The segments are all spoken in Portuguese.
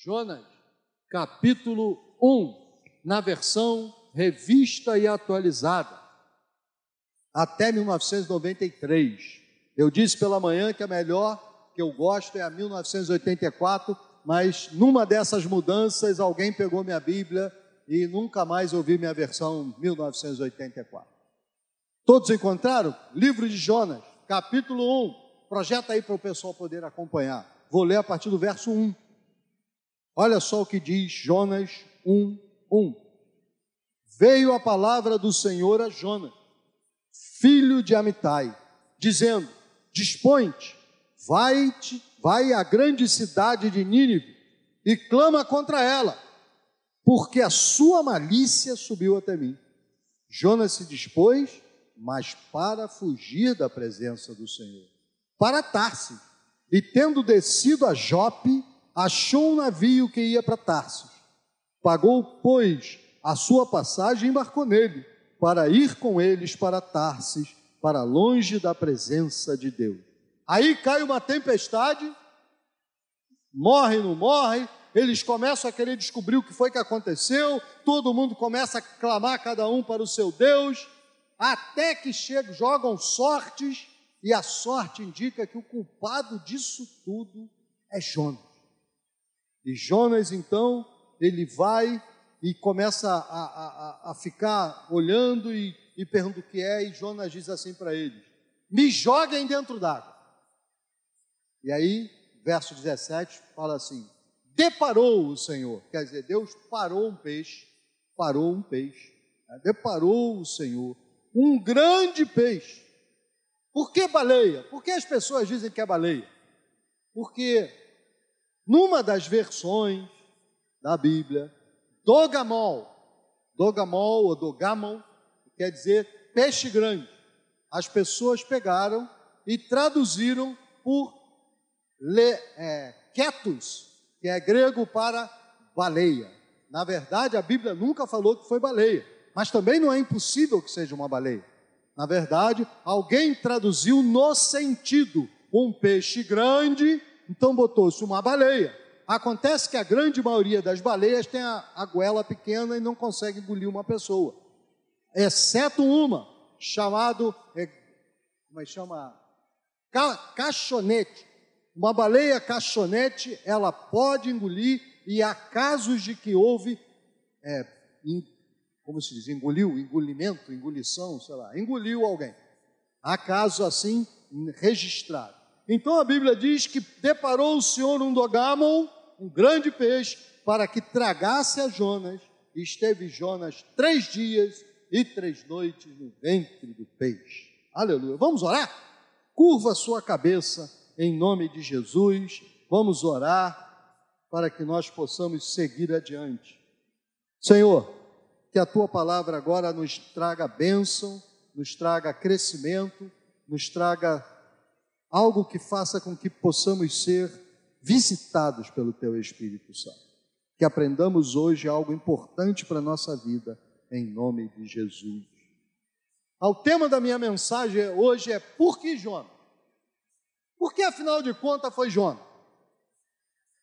Jonas, capítulo 1, na versão revista e atualizada, até 1993. Eu disse pela manhã que a melhor que eu gosto é a 1984, mas numa dessas mudanças alguém pegou minha Bíblia e nunca mais ouvi minha versão 1984. Todos encontraram? Livro de Jonas, capítulo 1. Projeta aí para o pessoal poder acompanhar. Vou ler a partir do verso 1. Olha só o que diz Jonas 1, 1. Veio a palavra do Senhor a Jonas, filho de Amitai, dizendo: Dispõe-te, vai-te, vai à grande cidade de Nínive e clama contra ela, porque a sua malícia subiu até mim. Jonas se dispôs, mas para fugir da presença do Senhor, para Tarsis, e tendo descido a Jope, achou um navio que ia para Tarsis. Pagou, pois, a sua passagem e embarcou nele, para ir com eles para Tarsis, para longe da presença de Deus. Aí cai uma tempestade, morre, não morre, eles começam a querer descobrir o que foi que aconteceu, todo mundo começa a clamar cada um para o seu Deus, até que chegam, jogam sortes, e a sorte indica que o culpado disso tudo é Jonas. E Jonas, então, ele vai e começa a, a, a ficar olhando e, e pergunta o que é, e Jonas diz assim para eles: Me joguem dentro d'água. E aí, verso 17 fala assim: Deparou o Senhor, quer dizer, Deus parou um peixe, parou um peixe, né? deparou o Senhor um grande peixe. Por que baleia? Por que as pessoas dizem que é baleia? Porque numa das versões da Bíblia, dogamol, dogamol ou dogamon, quer dizer peixe grande. As pessoas pegaram e traduziram por le, é, que é grego para baleia. Na verdade, a Bíblia nunca falou que foi baleia, mas também não é impossível que seja uma baleia. Na verdade, alguém traduziu no sentido um peixe grande então botou-se uma baleia. Acontece que a grande maioria das baleias tem a, a goela pequena e não consegue engolir uma pessoa, exceto uma, chamado, é, como é que chama? Ca. Uma baleia caixonete, ela pode engolir, e há casos de que houve, é, in, como se diz, engoliu, engolimento, engolição, sei lá, engoliu alguém. Há casos assim registrados. Então a Bíblia diz que deparou o Senhor um dogamon, um grande peixe, para que tragasse a Jonas, e esteve Jonas três dias e três noites no ventre do peixe. Aleluia. Vamos orar? Curva sua cabeça em nome de Jesus. Vamos orar para que nós possamos seguir adiante. Senhor, que a tua palavra agora nos traga bênção, nos traga crescimento, nos traga algo que faça com que possamos ser visitados pelo Teu Espírito Santo. Que aprendamos hoje algo importante para a nossa vida, em nome de Jesus. O tema da minha mensagem hoje é Por que Jonas? Por que afinal de contas foi Jonas?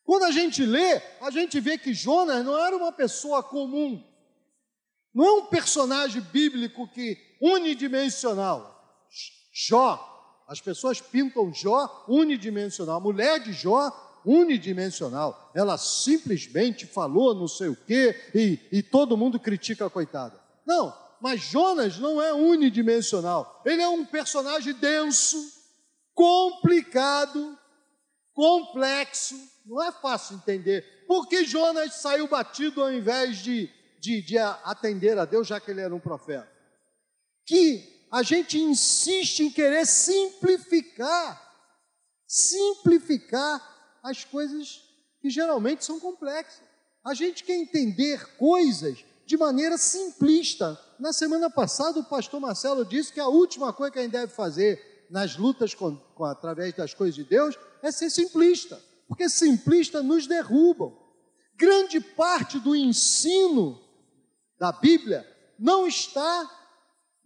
Quando a gente lê, a gente vê que Jonas não era uma pessoa comum, não é um personagem bíblico que unidimensional. Jó as pessoas pintam Jó unidimensional. A mulher de Jó, unidimensional. Ela simplesmente falou não sei o quê e, e todo mundo critica a coitada. Não, mas Jonas não é unidimensional. Ele é um personagem denso, complicado, complexo. Não é fácil entender. Por que Jonas saiu batido ao invés de, de, de atender a Deus, já que ele era um profeta? Que a gente insiste em querer simplificar, simplificar as coisas que geralmente são complexas. A gente quer entender coisas de maneira simplista. Na semana passada, o pastor Marcelo disse que a última coisa que a gente deve fazer nas lutas com, com, através das coisas de Deus é ser simplista, porque simplista nos derrubam. Grande parte do ensino da Bíblia não está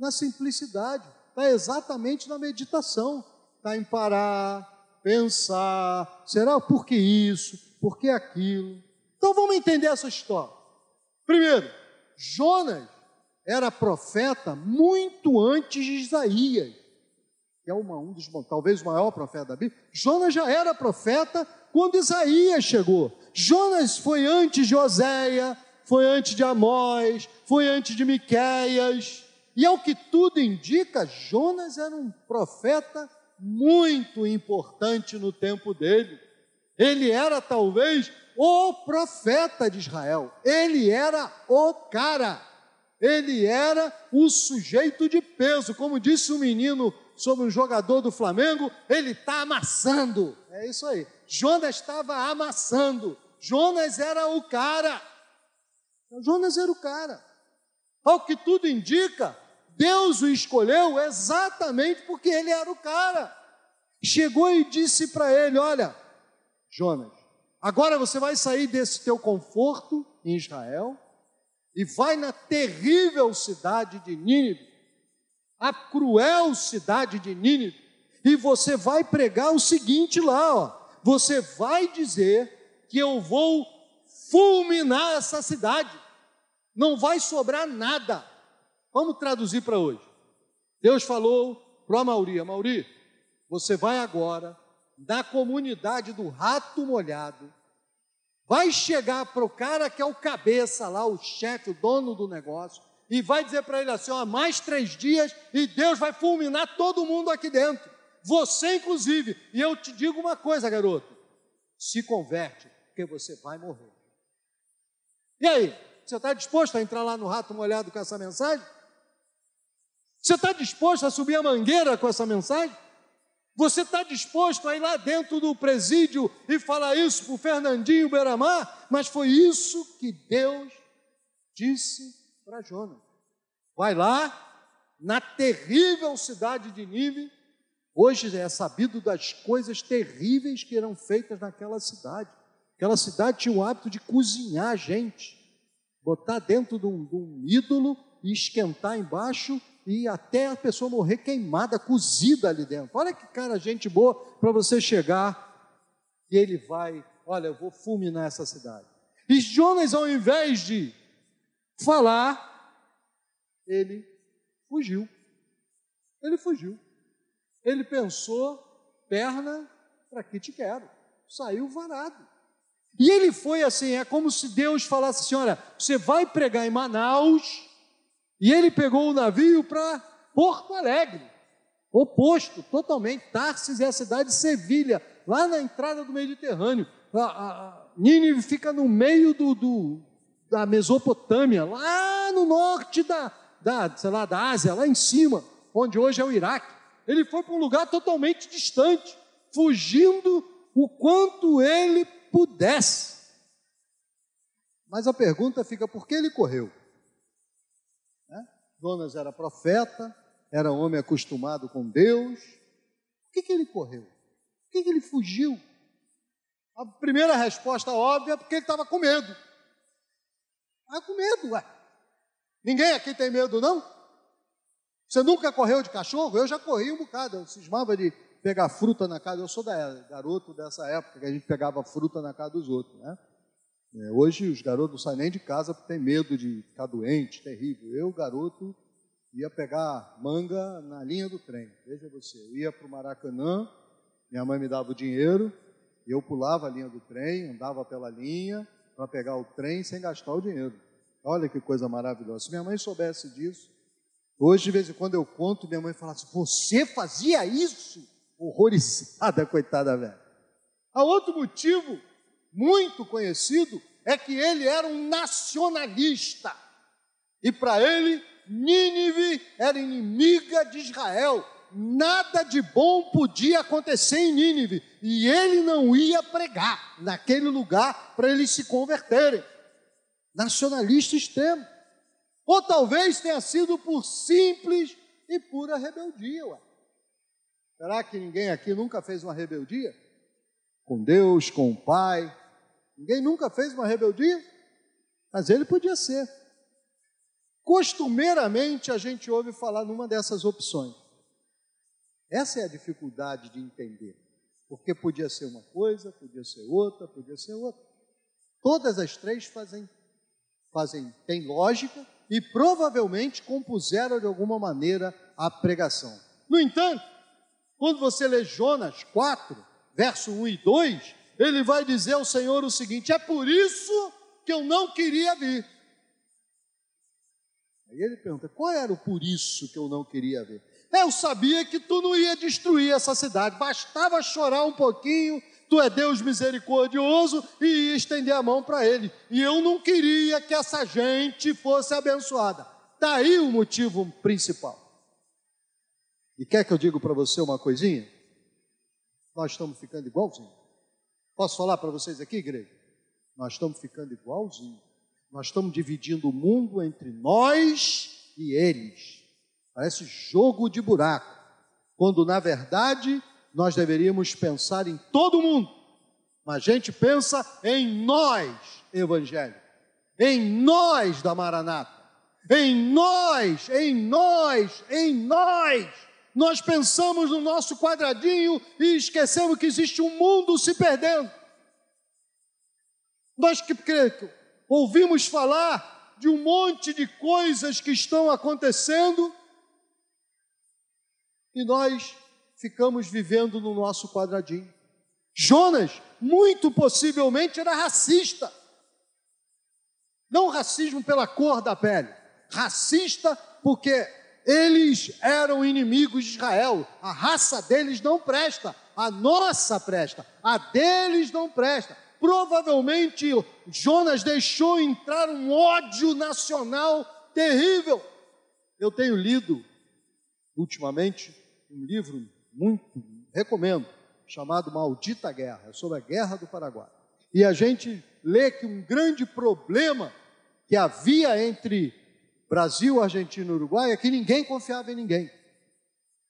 na simplicidade, está exatamente na meditação, está em parar, pensar, será por que isso, por que aquilo? Então vamos entender essa história. Primeiro, Jonas era profeta muito antes de Isaías, que é uma, um dos, talvez o maior profeta da Bíblia. Jonas já era profeta quando Isaías chegou. Jonas foi antes de Oséia, foi antes de Amós, foi antes de Miqueias. E ao que tudo indica, Jonas era um profeta muito importante no tempo dele. Ele era talvez o profeta de Israel. Ele era o cara. Ele era o sujeito de peso. Como disse o um menino sobre um jogador do Flamengo, ele está amassando. É isso aí. Jonas estava amassando. Jonas era o cara. Jonas era o cara. Ao que tudo indica, Deus o escolheu exatamente porque ele era o cara. Chegou e disse para ele: Olha, Jonas, agora você vai sair desse teu conforto em Israel e vai na terrível cidade de Nínive, a cruel cidade de Nínive, e você vai pregar o seguinte lá, ó, você vai dizer que eu vou fulminar essa cidade, não vai sobrar nada. Vamos traduzir para hoje. Deus falou para Mauri, Mauri, você vai agora na comunidade do rato molhado, vai chegar para o cara que é o cabeça lá, o chefe, o dono do negócio, e vai dizer para ele assim: ó, mais três dias e Deus vai fulminar todo mundo aqui dentro. Você, inclusive. E eu te digo uma coisa, garoto: se converte, porque você vai morrer. E aí, você está disposto a entrar lá no rato molhado com essa mensagem? Você está disposto a subir a mangueira com essa mensagem? Você está disposto a ir lá dentro do presídio e falar isso para o Fernandinho Beramar? Mas foi isso que Deus disse para Jonas. Vai lá, na terrível cidade de Nínive. Hoje é sabido das coisas terríveis que eram feitas naquela cidade. Aquela cidade tinha o hábito de cozinhar gente, botar dentro de um, de um ídolo e esquentar embaixo e até a pessoa morrer queimada, cozida ali dentro. Olha que cara, gente boa, para você chegar e ele vai, olha, eu vou fulminar essa cidade. E Jonas, ao invés de falar, ele fugiu. Ele fugiu. Ele pensou, perna, para que te quero? Saiu varado. E ele foi assim, é como se Deus falasse assim: olha, você vai pregar em Manaus, e ele pegou o navio para Porto Alegre, oposto totalmente. Tarsis é a cidade de Sevilha, lá na entrada do Mediterrâneo. A, a, a Nínive fica no meio do, do, da Mesopotâmia, lá no norte da, da, sei lá, da Ásia, lá em cima, onde hoje é o Iraque. Ele foi para um lugar totalmente distante, fugindo o quanto ele pudesse. Mas a pergunta fica: por que ele correu? Jonas era profeta, era homem acostumado com Deus. Por que, que ele correu? Por que, que ele fugiu? A primeira resposta óbvia é porque ele estava com medo. Estava com medo, ué. Ninguém aqui tem medo, não? Você nunca correu de cachorro? Eu já corri um bocado. Eu cismava de pegar fruta na casa. Eu sou da, garoto dessa época que a gente pegava fruta na casa dos outros, né? É, hoje os garotos não saem nem de casa porque tem medo de ficar doente, terrível. Eu, garoto, ia pegar manga na linha do trem. Veja você, eu ia para o Maracanã, minha mãe me dava o dinheiro, eu pulava a linha do trem, andava pela linha para pegar o trem sem gastar o dinheiro. Olha que coisa maravilhosa. Se minha mãe soubesse disso, hoje de vez em quando eu conto, minha mãe fala assim: Você fazia isso? Horrorizada, coitada velha. Há outro motivo muito conhecido é que ele era um nacionalista. E para ele, Nínive era inimiga de Israel. Nada de bom podia acontecer em Nínive. E ele não ia pregar naquele lugar para eles se converterem. Nacionalista extremo. Ou talvez tenha sido por simples e pura rebeldia. Ué. Será que ninguém aqui nunca fez uma rebeldia? Com Deus, com o Pai, Ninguém nunca fez uma rebeldia, mas ele podia ser. Costumeiramente a gente ouve falar numa dessas opções. Essa é a dificuldade de entender. Porque podia ser uma coisa, podia ser outra, podia ser outra. Todas as três fazem, fazem, têm lógica e provavelmente compuseram de alguma maneira a pregação. No entanto, quando você lê Jonas 4, verso 1 e 2, ele vai dizer ao Senhor o seguinte: é por isso que eu não queria vir. Aí ele pergunta: qual era o por isso que eu não queria ver? Eu sabia que tu não ia destruir essa cidade, bastava chorar um pouquinho, tu é Deus misericordioso e ia estender a mão para ele. E eu não queria que essa gente fosse abençoada. Daí o motivo principal. E quer que eu diga para você uma coisinha? Nós estamos ficando igualzinho. Posso falar para vocês aqui, igreja? Nós estamos ficando igualzinho. Nós estamos dividindo o mundo entre nós e eles. Parece jogo de buraco. Quando, na verdade, nós deveríamos pensar em todo mundo. Mas a gente pensa em nós, evangelho. Em nós da Maranata. Em nós, em nós, em nós. Nós pensamos no nosso quadradinho e esquecemos que existe um mundo se perdendo. Nós que ouvimos falar de um monte de coisas que estão acontecendo e nós ficamos vivendo no nosso quadradinho. Jonas, muito possivelmente, era racista. Não racismo pela cor da pele, racista porque eles eram inimigos de Israel. A raça deles não presta, a nossa presta, a deles não presta. Provavelmente Jonas deixou entrar um ódio nacional terrível. Eu tenho lido ultimamente um livro muito recomendo, chamado Maldita Guerra, é sobre a Guerra do Paraguai. E a gente lê que um grande problema que havia entre Brasil, Argentina Uruguai é que ninguém confiava em ninguém.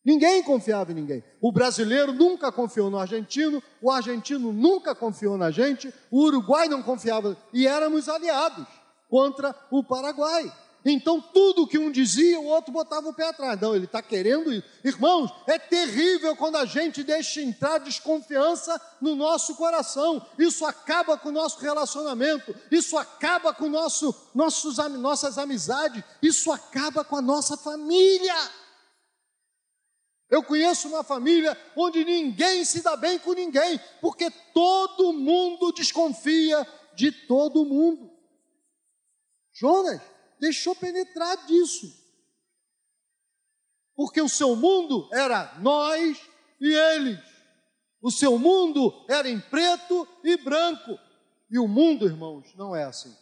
Ninguém confiava em ninguém. O brasileiro nunca confiou no argentino, o argentino nunca confiou na gente, o Uruguai não confiava, e éramos aliados contra o Paraguai. Então, tudo que um dizia, o outro botava o pé atrás. Não, ele está querendo isso. Irmãos, é terrível quando a gente deixa entrar desconfiança no nosso coração. Isso acaba com o nosso relacionamento, isso acaba com nosso, nossos, nossas amizades, isso acaba com a nossa família. Eu conheço uma família onde ninguém se dá bem com ninguém, porque todo mundo desconfia de todo mundo. Jonas, deixou penetrar disso. Porque o seu mundo era nós e eles. O seu mundo era em preto e branco. E o mundo, irmãos, não é assim.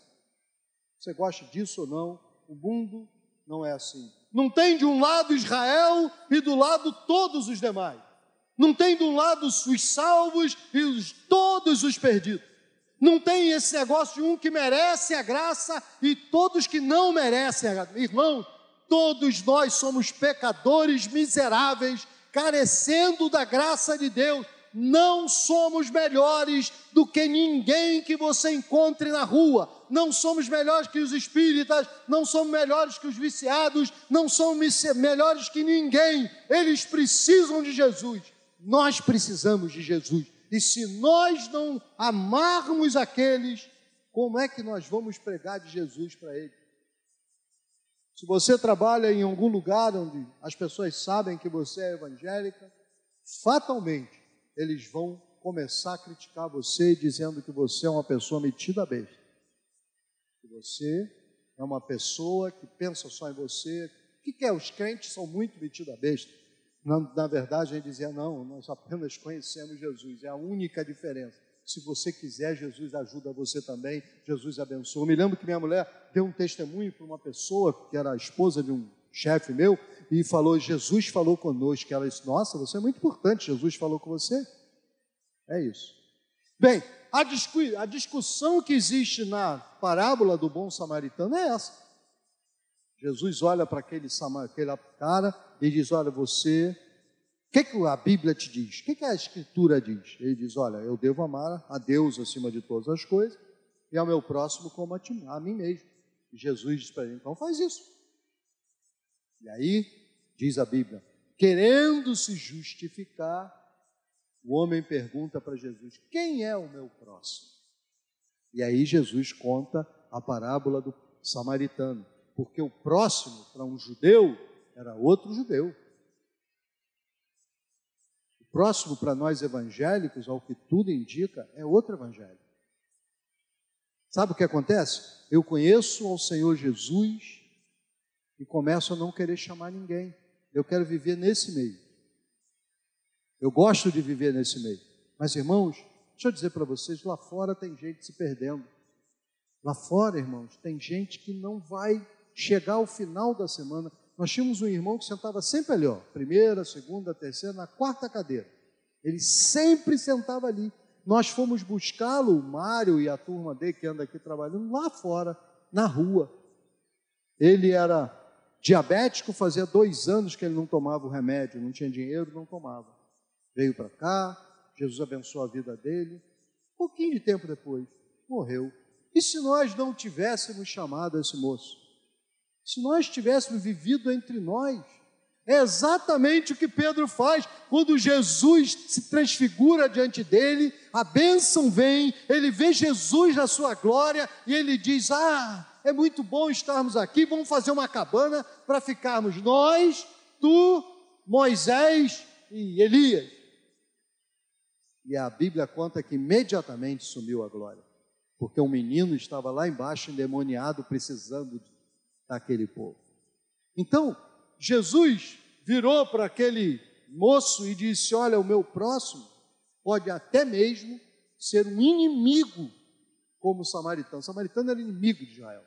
Você gosta disso ou não? O mundo não é assim. Não tem de um lado Israel e do lado todos os demais. Não tem de um lado os salvos e os, todos os perdidos. Não tem esse negócio de um que merece a graça e todos que não merecem a graça. Irmão, todos nós somos pecadores miseráveis, carecendo da graça de Deus. Não somos melhores do que ninguém que você encontre na rua. Não somos melhores que os espíritas, não somos melhores que os viciados, não somos melhores que ninguém. Eles precisam de Jesus. Nós precisamos de Jesus. E se nós não amarmos aqueles, como é que nós vamos pregar de Jesus para eles? Se você trabalha em algum lugar onde as pessoas sabem que você é evangélica, fatalmente eles vão começar a criticar você dizendo que você é uma pessoa metida a besta. Que você é uma pessoa que pensa só em você. O que, que é? Os crentes são muito metidos a besta. Na, na verdade, gente dizia: não, nós apenas conhecemos Jesus, é a única diferença. Se você quiser, Jesus ajuda você também, Jesus abençoa. Eu me lembro que minha mulher deu um testemunho para uma pessoa que era a esposa de um chefe meu e falou: Jesus falou conosco. Ela disse: Nossa, você é muito importante, Jesus falou com você. É isso. Bem, a, discu a discussão que existe na parábola do bom samaritano é essa. Jesus olha para aquele, aquele cara e diz: Olha, você, o que, que a Bíblia te diz? O que, que a Escritura diz? Ele diz: Olha, eu devo amar a Deus acima de todas as coisas e ao meu próximo como a, ti, a mim mesmo. E Jesus diz para ele: Então faz isso. E aí, diz a Bíblia, querendo se justificar, o homem pergunta para Jesus: Quem é o meu próximo? E aí Jesus conta a parábola do samaritano, porque o próximo para um judeu era outro judeu. O próximo para nós evangélicos, ao que tudo indica, é outro evangelho. Sabe o que acontece? Eu conheço ao Senhor Jesus e começo a não querer chamar ninguém. Eu quero viver nesse meio. Eu gosto de viver nesse meio. Mas, irmãos, deixa eu dizer para vocês: lá fora tem gente se perdendo. Lá fora, irmãos, tem gente que não vai chegar ao final da semana. Nós tínhamos um irmão que sentava sempre ali, ó, primeira, segunda, terceira, na quarta cadeira. Ele sempre sentava ali. Nós fomos buscá-lo, o Mário e a turma dele que anda aqui trabalhando, lá fora, na rua. Ele era diabético, fazia dois anos que ele não tomava o remédio, não tinha dinheiro, não tomava. Veio para cá, Jesus abençoou a vida dele. Pouquinho de tempo depois, morreu. E se nós não tivéssemos chamado esse moço? Se nós tivéssemos vivido entre nós? É exatamente o que Pedro faz quando Jesus se transfigura diante dele, a bênção vem, ele vê Jesus na sua glória e ele diz: Ah, é muito bom estarmos aqui, vamos fazer uma cabana para ficarmos nós, tu, Moisés e Elias. E a Bíblia conta que imediatamente sumiu a glória, porque um menino estava lá embaixo endemoniado, precisando daquele povo. Então, Jesus virou para aquele moço e disse: Olha, o meu próximo pode até mesmo ser um inimigo, como o samaritano. O samaritano era inimigo de Israel.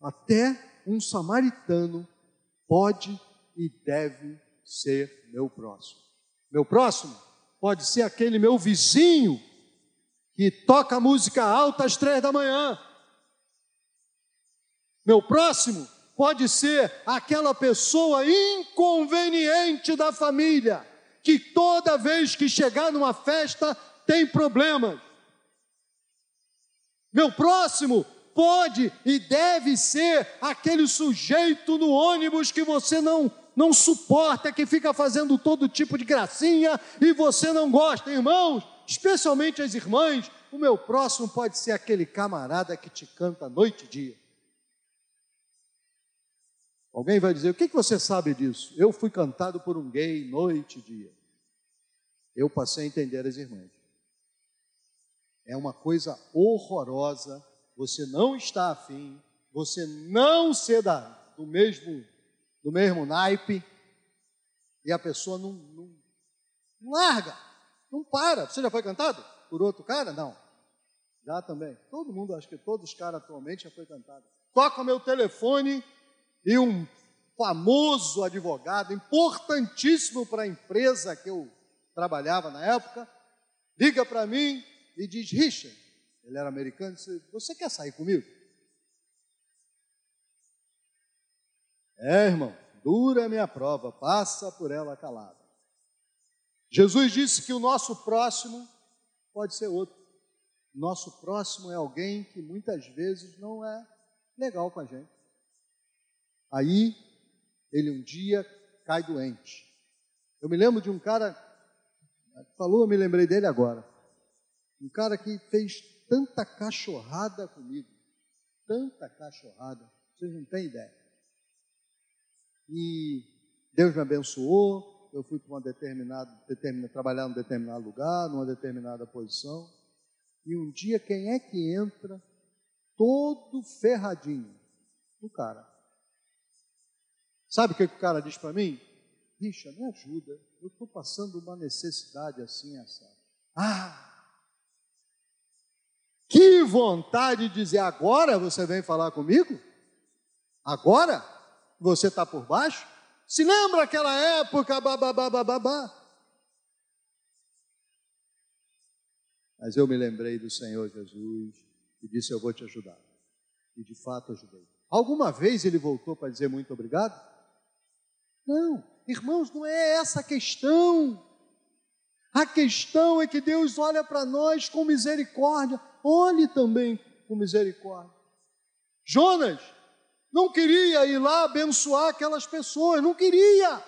Até um samaritano pode e deve ser meu próximo. Meu próximo pode ser aquele meu vizinho que toca música alta às três da manhã. Meu próximo pode ser aquela pessoa inconveniente da família, que toda vez que chegar numa festa tem problemas. Meu próximo pode e deve ser aquele sujeito no ônibus que você não não suporta, que fica fazendo todo tipo de gracinha e você não gosta, irmãos, especialmente as irmãs. O meu próximo pode ser aquele camarada que te canta noite e dia. Alguém vai dizer: o que, você sabe disso? Eu fui cantado por um gay noite e dia. Eu passei a entender as irmãs. É uma coisa horrorosa. Você não está afim, você não ser do mesmo do mesmo naipe e a pessoa não, não, não larga, não para. Você já foi cantado por outro cara? Não. Já também. Todo mundo, acho que todos os caras atualmente já foi cantado. Toca meu telefone e um famoso advogado, importantíssimo para a empresa que eu trabalhava na época, liga para mim e diz: Richard, ele era americano, disse, você quer sair comigo? É, irmão, dura a minha prova, passa por ela calada. Jesus disse que o nosso próximo pode ser outro. Nosso próximo é alguém que muitas vezes não é legal com a gente. Aí ele um dia cai doente. Eu me lembro de um cara, falou, eu me lembrei dele agora. Um cara que fez tanta cachorrada comigo, tanta cachorrada, vocês não têm ideia. E Deus me abençoou, eu fui para uma determinada, determinada, trabalhar num determinado lugar, numa determinada posição. E um dia quem é que entra todo ferradinho? O cara. Sabe o que, o cara diz para mim? Richa, me ajuda. Eu estou passando uma necessidade assim, essa. Ah! Que vontade de dizer, agora você vem falar comigo? Agora? Você está por baixo? Se lembra aquela época, babá. Mas eu me lembrei do Senhor Jesus e disse: Eu vou te ajudar. E de fato ajudei. Alguma vez ele voltou para dizer muito obrigado? Não, irmãos, não é essa a questão. A questão é que Deus olha para nós com misericórdia, olhe também com misericórdia. Jonas não queria ir lá abençoar aquelas pessoas, não queria.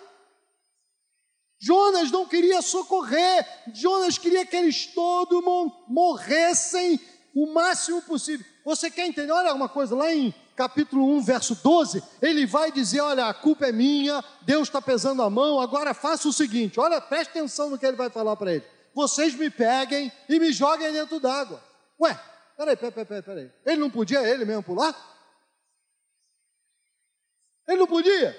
Jonas não queria socorrer, Jonas queria que eles todos morressem o máximo possível. Você quer entender? Olha uma coisa, lá em capítulo 1, verso 12, ele vai dizer: Olha, a culpa é minha, Deus está pesando a mão, agora faça o seguinte: olha, preste atenção no que ele vai falar para ele. Vocês me peguem e me joguem dentro d'água. Ué, peraí, peraí, peraí, peraí. Ele não podia ele mesmo pular? Ele não podia?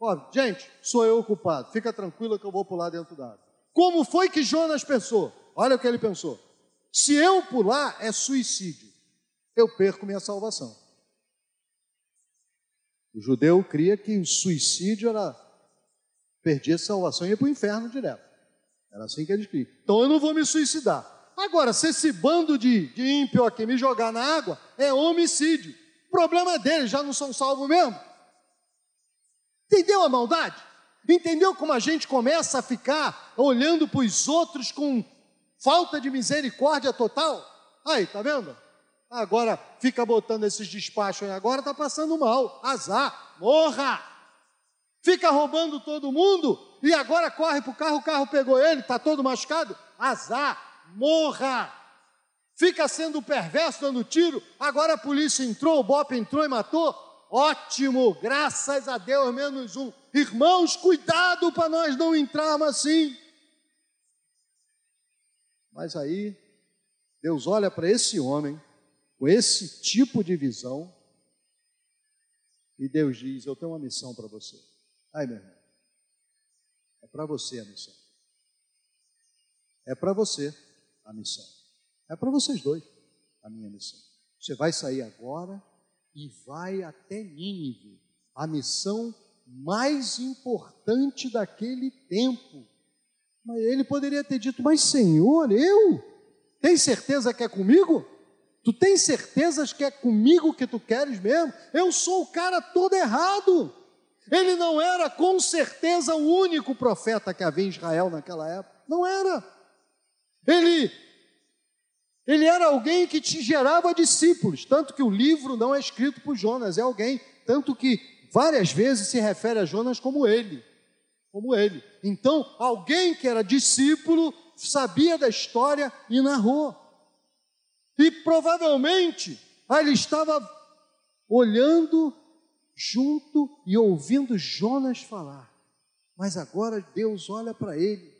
Ó, gente, sou eu o culpado, fica tranquilo que eu vou pular dentro d'água. Como foi que Jonas pensou? Olha o que ele pensou. Se eu pular, é suicídio. Eu perco minha salvação. O judeu cria que o suicídio era perder a salvação e ia para o inferno direto. Era assim que eles criam. Então eu não vou me suicidar. Agora, se esse bando de, de ímpio aqui me jogar na água, é homicídio. O problema é deles, já não são salvos mesmo. Entendeu a maldade? Entendeu como a gente começa a ficar olhando para os outros com falta de misericórdia total? Aí, tá vendo? Agora fica botando esses despachos aí, agora está passando mal. Azar, morra! Fica roubando todo mundo e agora corre para o carro, o carro pegou ele, está todo machucado. Azar, morra! Fica sendo perverso dando tiro, agora a polícia entrou, o BOP entrou e matou. Ótimo, graças a Deus, menos um. Irmãos, cuidado para nós não entrarmos assim. Mas aí, Deus olha para esse homem com esse tipo de visão, e Deus diz: Eu tenho uma missão para você. Ai, meu irmão, é para você a missão. É para você a missão. É para vocês dois a minha missão. Você vai sair agora e vai até Nínive, a missão mais importante daquele tempo. Mas ele poderia ter dito: Mas Senhor, eu? Tem certeza que é comigo? Tu tens certezas que é comigo que tu queres mesmo? Eu sou o cara todo errado. Ele não era com certeza o único profeta que havia em Israel naquela época. Não era. Ele ele era alguém que te gerava discípulos, tanto que o livro não é escrito por Jonas, é alguém, tanto que várias vezes se refere a Jonas como ele, como ele. Então, alguém que era discípulo, sabia da história e narrou. E provavelmente ele estava olhando junto e ouvindo Jonas falar. Mas agora Deus olha para ele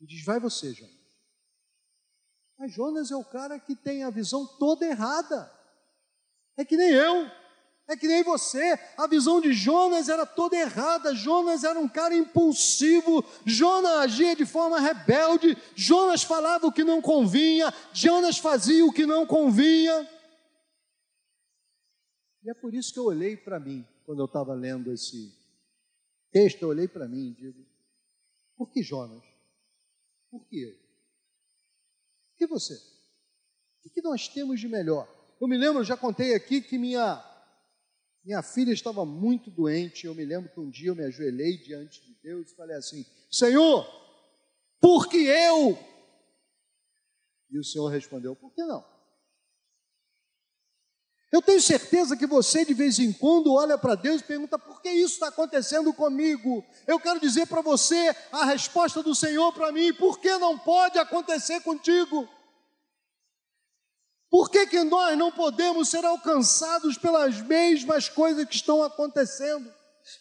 e diz: Vai você, Jonas. Mas Jonas é o cara que tem a visão toda errada. É que nem eu. É que nem você, a visão de Jonas era toda errada. Jonas era um cara impulsivo. Jonas agia de forma rebelde. Jonas falava o que não convinha. Jonas fazia o que não convinha. E é por isso que eu olhei para mim, quando eu estava lendo esse texto, eu olhei para mim e digo: por que Jonas? Por que eu? Por que você? O que nós temos de melhor? Eu me lembro, já contei aqui que minha minha filha estava muito doente. Eu me lembro que um dia eu me ajoelhei diante de Deus e falei assim: Senhor, por que eu? E o Senhor respondeu: Por que não? Eu tenho certeza que você de vez em quando olha para Deus e pergunta: por que isso está acontecendo comigo? Eu quero dizer para você a resposta do Senhor para mim: por que não pode acontecer contigo? Por que, que nós não podemos ser alcançados pelas mesmas coisas que estão acontecendo?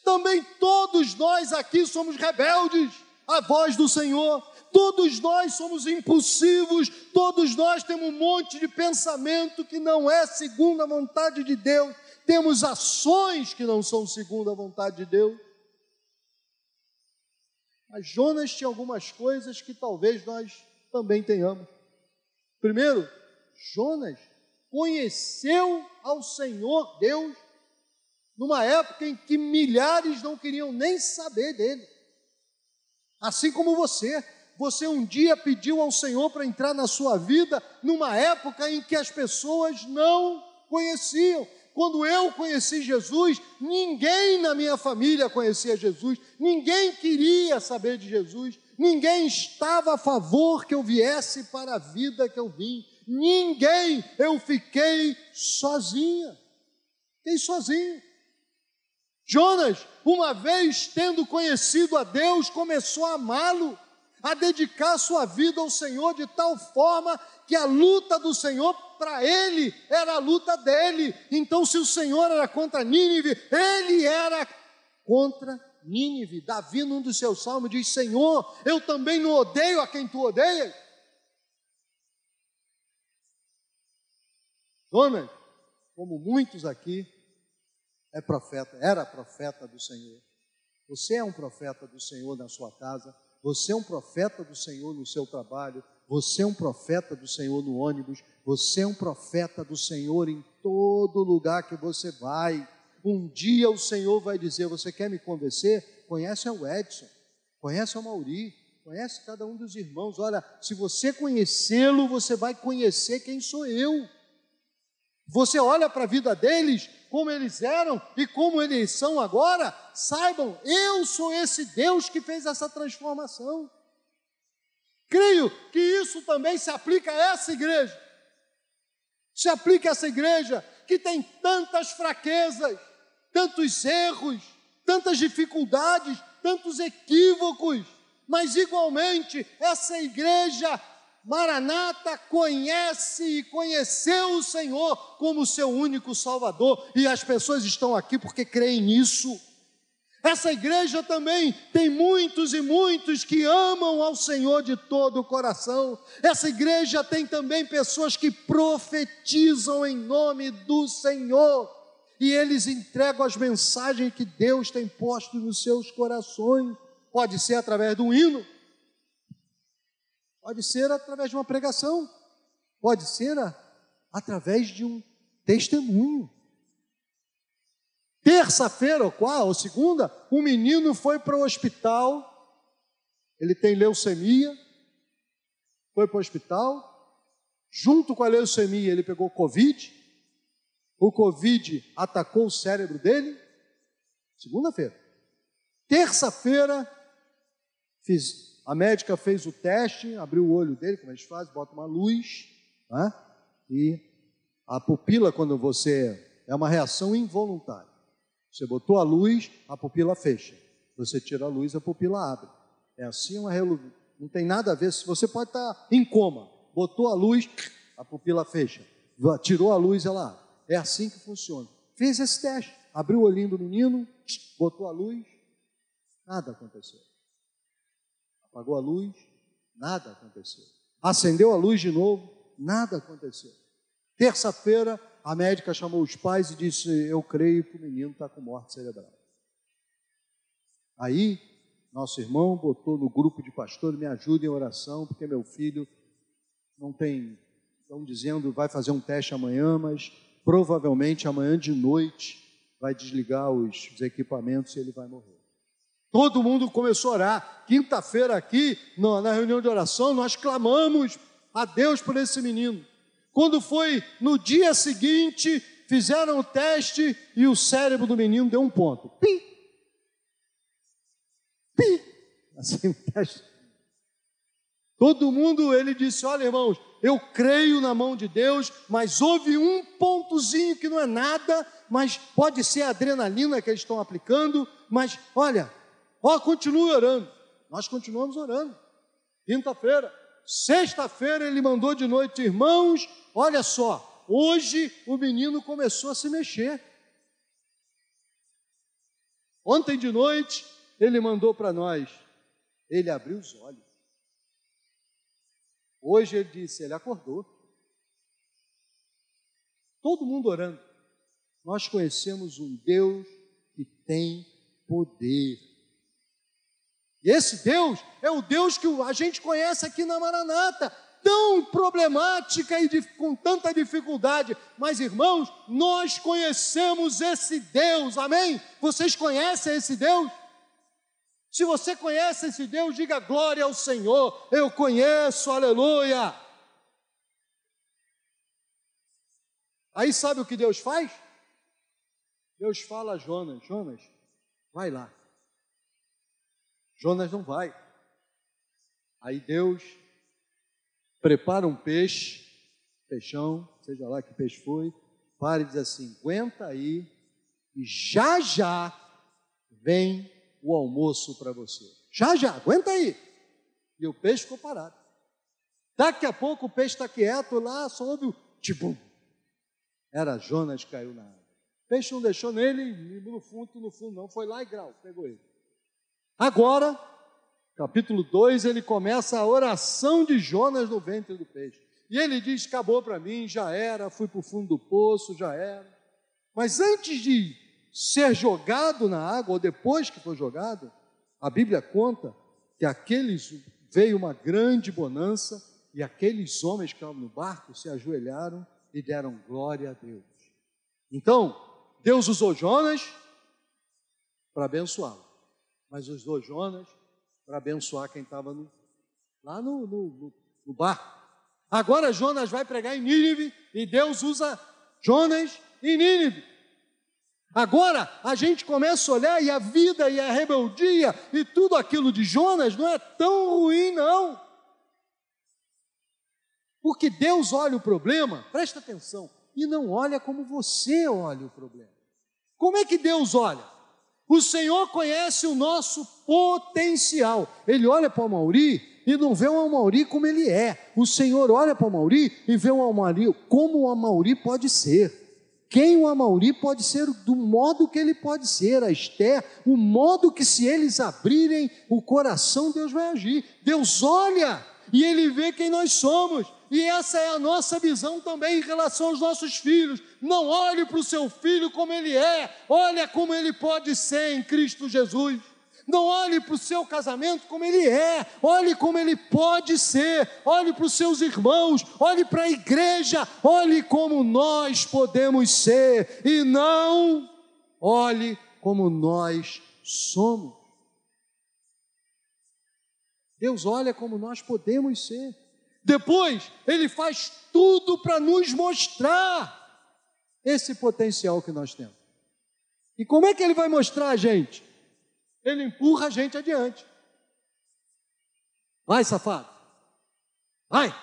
Também todos nós aqui somos rebeldes à voz do Senhor, todos nós somos impulsivos, todos nós temos um monte de pensamento que não é segundo a vontade de Deus, temos ações que não são segundo a vontade de Deus. Mas Jonas tinha algumas coisas que talvez nós também tenhamos. Primeiro, Jonas conheceu ao Senhor Deus numa época em que milhares não queriam nem saber dele. Assim como você, você um dia pediu ao Senhor para entrar na sua vida numa época em que as pessoas não conheciam. Quando eu conheci Jesus, ninguém na minha família conhecia Jesus, ninguém queria saber de Jesus, ninguém estava a favor que eu viesse para a vida que eu vim ninguém, eu fiquei sozinha. Fiquei sozinho. Jonas, uma vez tendo conhecido a Deus, começou a amá-lo. a dedicar sua vida ao Senhor de tal forma que a luta do Senhor para ele era a luta dele. Então, se o Senhor era contra Nínive, ele era contra Nínive. Davi, num dos seus salmos, diz: Senhor, eu também não odeio a quem tu odeias. Jonas, como muitos aqui, é profeta, era profeta do Senhor. Você é um profeta do Senhor na sua casa, você é um profeta do Senhor no seu trabalho, você é um profeta do Senhor no ônibus, você é um profeta do Senhor em todo lugar que você vai. Um dia o Senhor vai dizer: Você quer me convencer? Conhece o Edson, conhece o Mauri, conhece cada um dos irmãos. Olha, se você conhecê-lo, você vai conhecer quem sou eu. Você olha para a vida deles, como eles eram e como eles são agora, saibam, eu sou esse Deus que fez essa transformação. Creio que isso também se aplica a essa igreja. Se aplica a essa igreja que tem tantas fraquezas, tantos erros, tantas dificuldades, tantos equívocos, mas igualmente essa igreja Maranata conhece e conheceu o Senhor como seu único Salvador, e as pessoas estão aqui porque creem nisso. Essa igreja também tem muitos e muitos que amam ao Senhor de todo o coração. Essa igreja tem também pessoas que profetizam em nome do Senhor. E eles entregam as mensagens que Deus tem posto nos seus corações. Pode ser através de um hino, Pode ser através de uma pregação, pode ser a, através de um testemunho. Terça-feira, ou qual, ou segunda, um menino foi para o hospital, ele tem leucemia, foi para o hospital, junto com a leucemia ele pegou Covid, o Covid atacou o cérebro dele, segunda-feira. Terça-feira, fiz a médica fez o teste, abriu o olho dele, como a gente faz, bota uma luz, né? e a pupila, quando você. É uma reação involuntária. Você botou a luz, a pupila fecha. Você tira a luz, a pupila abre. É assim uma Não tem nada a ver. Se você pode estar em coma, botou a luz, a pupila fecha. Tirou a luz, ela abre. É assim que funciona. Fez esse teste, abriu o olhinho do menino, botou a luz, nada aconteceu. Apagou a luz, nada aconteceu. Acendeu a luz de novo, nada aconteceu. Terça-feira, a médica chamou os pais e disse: Eu creio que o menino está com morte cerebral. Aí, nosso irmão botou no grupo de pastores: Me ajudem em oração, porque meu filho não tem. Estão dizendo vai fazer um teste amanhã, mas provavelmente amanhã de noite vai desligar os, os equipamentos e ele vai morrer. Todo mundo começou a orar. Quinta-feira aqui, na reunião de oração, nós clamamos a Deus por esse menino. Quando foi no dia seguinte, fizeram o teste e o cérebro do menino deu um ponto. Pi! Pi! Assim, o teste. Todo mundo, ele disse: Olha, irmãos, eu creio na mão de Deus, mas houve um pontozinho que não é nada, mas pode ser a adrenalina que eles estão aplicando, mas olha, Ó, oh, continue orando. Nós continuamos orando. Quinta-feira. Sexta-feira ele mandou de noite, irmãos, olha só, hoje o menino começou a se mexer. Ontem de noite ele mandou para nós, ele abriu os olhos. Hoje ele disse, ele acordou. Todo mundo orando. Nós conhecemos um Deus que tem poder. Esse Deus é o Deus que a gente conhece aqui na Maranata, tão problemática e com tanta dificuldade. Mas, irmãos, nós conhecemos esse Deus, amém? Vocês conhecem esse Deus? Se você conhece esse Deus, diga glória ao Senhor. Eu conheço, aleluia. Aí sabe o que Deus faz? Deus fala a Jonas: Jonas, vai lá. Jonas não vai. Aí Deus prepara um peixe, peixão, seja lá que peixe foi, para e diz assim: aguenta aí, e já já vem o almoço para você. Já já, aguenta aí. E o peixe ficou parado. Daqui a pouco o peixe está quieto lá, só ouve o tibum. Era Jonas que caiu na água. O peixe não deixou nele, no fundo, no fundo não, foi lá e grau, pegou ele. Agora, capítulo 2, ele começa a oração de Jonas no ventre do peixe. E ele diz: acabou para mim, já era, fui para o fundo do poço, já era. Mas antes de ser jogado na água, ou depois que foi jogado, a Bíblia conta que aqueles veio uma grande bonança e aqueles homens que estavam no barco se ajoelharam e deram glória a Deus. Então, Deus usou Jonas para abençoá-lo, mas usou Jonas para abençoar quem estava no, lá no, no, no barco. Agora Jonas vai pregar em Nínive e Deus usa Jonas em Nínive. Agora a gente começa a olhar e a vida e a rebeldia e tudo aquilo de Jonas não é tão ruim, não. Porque Deus olha o problema, presta atenção, e não olha como você olha o problema. Como é que Deus olha? O Senhor conhece o nosso potencial. Ele olha para o Mauri e não vê o Amauri como ele é. O Senhor olha para o Amauri e vê o Amauri como o Amauri pode ser. Quem o Amauri pode ser do modo que ele pode ser, a Esther, o modo que se eles abrirem o coração, Deus vai agir. Deus olha e ele vê quem nós somos. E essa é a nossa visão também em relação aos nossos filhos. Não olhe para o seu filho como ele é, olha como ele pode ser em Cristo Jesus. Não olhe para o seu casamento como ele é, olhe como ele pode ser, olhe para os seus irmãos, olhe para a igreja, olhe como nós podemos ser, e não olhe como nós somos. Deus olha como nós podemos ser. Depois, Ele faz tudo para nos mostrar esse potencial que nós temos. E como é que Ele vai mostrar a gente? ele empurra a gente adiante. Vai, safado. Vai.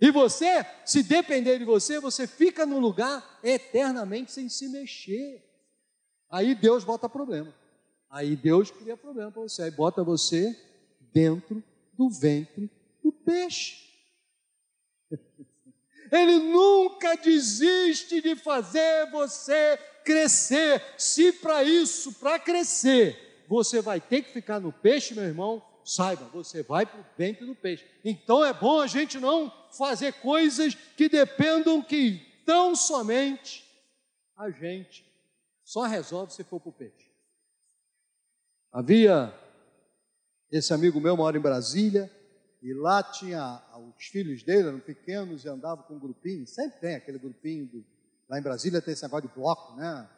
E você, se depender de você, você fica no lugar eternamente sem se mexer. Aí Deus bota problema. Aí Deus cria problema para você. Aí bota você dentro do ventre do peixe. Ele nunca desiste de fazer você crescer. Se para isso, para crescer, você vai ter que ficar no peixe, meu irmão, saiba, você vai para o ventre do peixe. Então é bom a gente não fazer coisas que dependam que tão somente a gente só resolve se for para o peixe. Havia esse amigo meu mora em Brasília e lá tinha os filhos dele eram pequenos e andavam com um grupinho. Sempre tem aquele grupinho do, lá em Brasília tem esse negócio de bloco, né?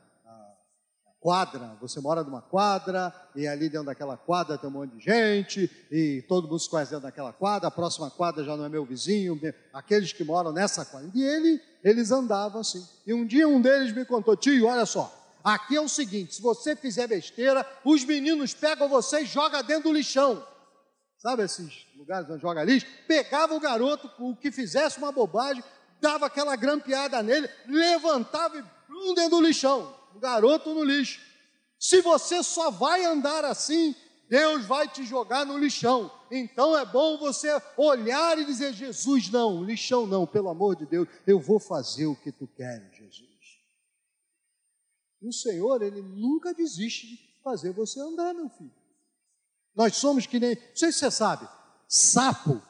quadra, você mora numa quadra, e ali dentro daquela quadra tem um monte de gente, e todo mundo se conhece dentro daquela quadra, a próxima quadra já não é meu vizinho, aqueles que moram nessa quadra. E ele, eles andavam assim. E um dia um deles me contou, tio, olha só, aqui é o seguinte, se você fizer besteira, os meninos pegam você e jogam dentro do lixão. Sabe esses lugares onde joga lixo? Pegava o garoto, o que fizesse uma bobagem, dava aquela grampeada nele, levantava e um dentro do lixão um garoto no lixo. Se você só vai andar assim, Deus vai te jogar no lixão. Então é bom você olhar e dizer: Jesus, não, lixão não, pelo amor de Deus, eu vou fazer o que tu queres, Jesus. o Senhor, Ele nunca desiste de fazer você andar, meu filho. Nós somos que nem, não sei se você sabe, sapo,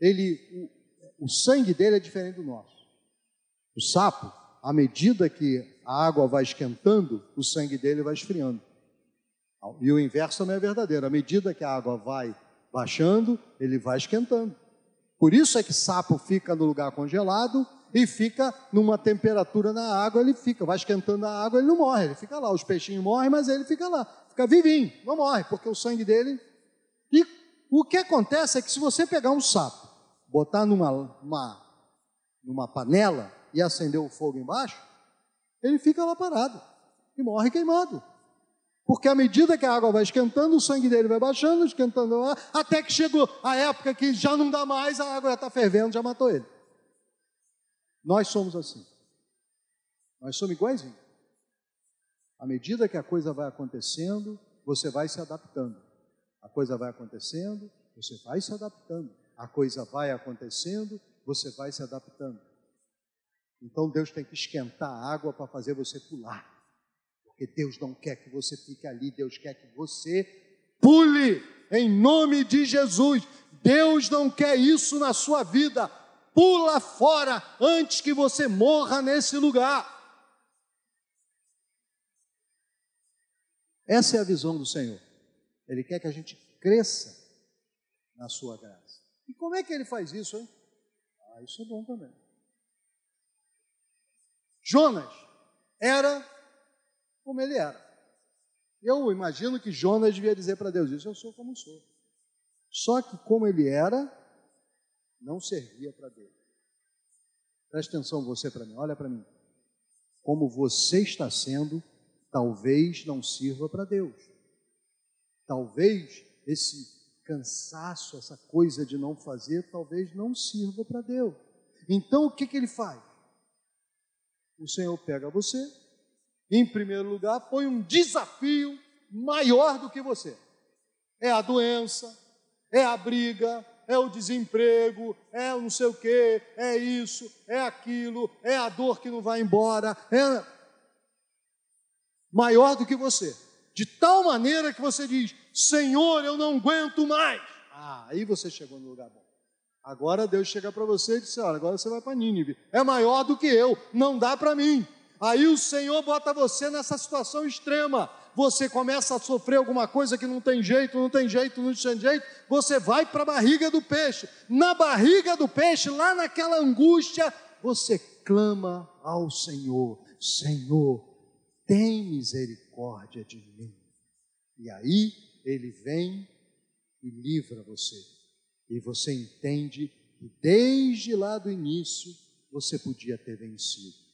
ele, o, o sangue dele é diferente do nosso. O sapo, à medida que a água vai esquentando, o sangue dele vai esfriando. E o inverso também é verdadeiro. À medida que a água vai baixando, ele vai esquentando. Por isso é que sapo fica no lugar congelado e fica numa temperatura na água, ele fica, vai esquentando a água, ele não morre, ele fica lá. Os peixinhos morrem, mas ele fica lá, fica vivinho, não morre, porque o sangue dele. O que acontece é que se você pegar um sapo, botar numa, uma, numa panela e acender o fogo embaixo, ele fica lá parado e morre queimado. Porque à medida que a água vai esquentando, o sangue dele vai baixando, esquentando lá, até que chegou a época que já não dá mais, a água já está fervendo, já matou ele. Nós somos assim. Nós somos iguaizinhos. À medida que a coisa vai acontecendo, você vai se adaptando. A coisa vai acontecendo Você vai se adaptando. A coisa vai acontecendo, você vai se adaptando. Então Deus tem que esquentar a água para fazer você pular. Porque Deus não quer que você fique ali, Deus quer que você pule em nome de Jesus. Deus não quer isso na sua vida. Pula fora antes que você morra nesse lugar. Essa é a visão do Senhor. Ele quer que a gente cresça na sua graça. E como é que ele faz isso, hein? Ah, isso é bom também. Jonas era como ele era. Eu imagino que Jonas devia dizer para Deus isso, eu sou como sou. Só que como ele era, não servia para Deus. Presta atenção você para mim, olha para mim. Como você está sendo, talvez não sirva para Deus. Talvez esse cansaço, essa coisa de não fazer, talvez não sirva para Deus. Então o que, que ele faz? O Senhor pega você, em primeiro lugar, põe um desafio maior do que você. É a doença, é a briga, é o desemprego, é não sei o que, é isso, é aquilo, é a dor que não vai embora, é maior do que você. De tal maneira que você diz: Senhor, eu não aguento mais. Ah, aí você chegou no lugar bom. Agora Deus chega para você e diz: Olha, agora você vai para Nínive. É maior do que eu, não dá para mim. Aí o Senhor bota você nessa situação extrema. Você começa a sofrer alguma coisa que não tem jeito, não tem jeito, não tem jeito, você vai para a barriga do peixe. Na barriga do peixe, lá naquela angústia, você clama ao Senhor: Senhor, tem misericórdia de mim. E aí ele vem e livra você. E você entende que desde lá do início você podia ter vencido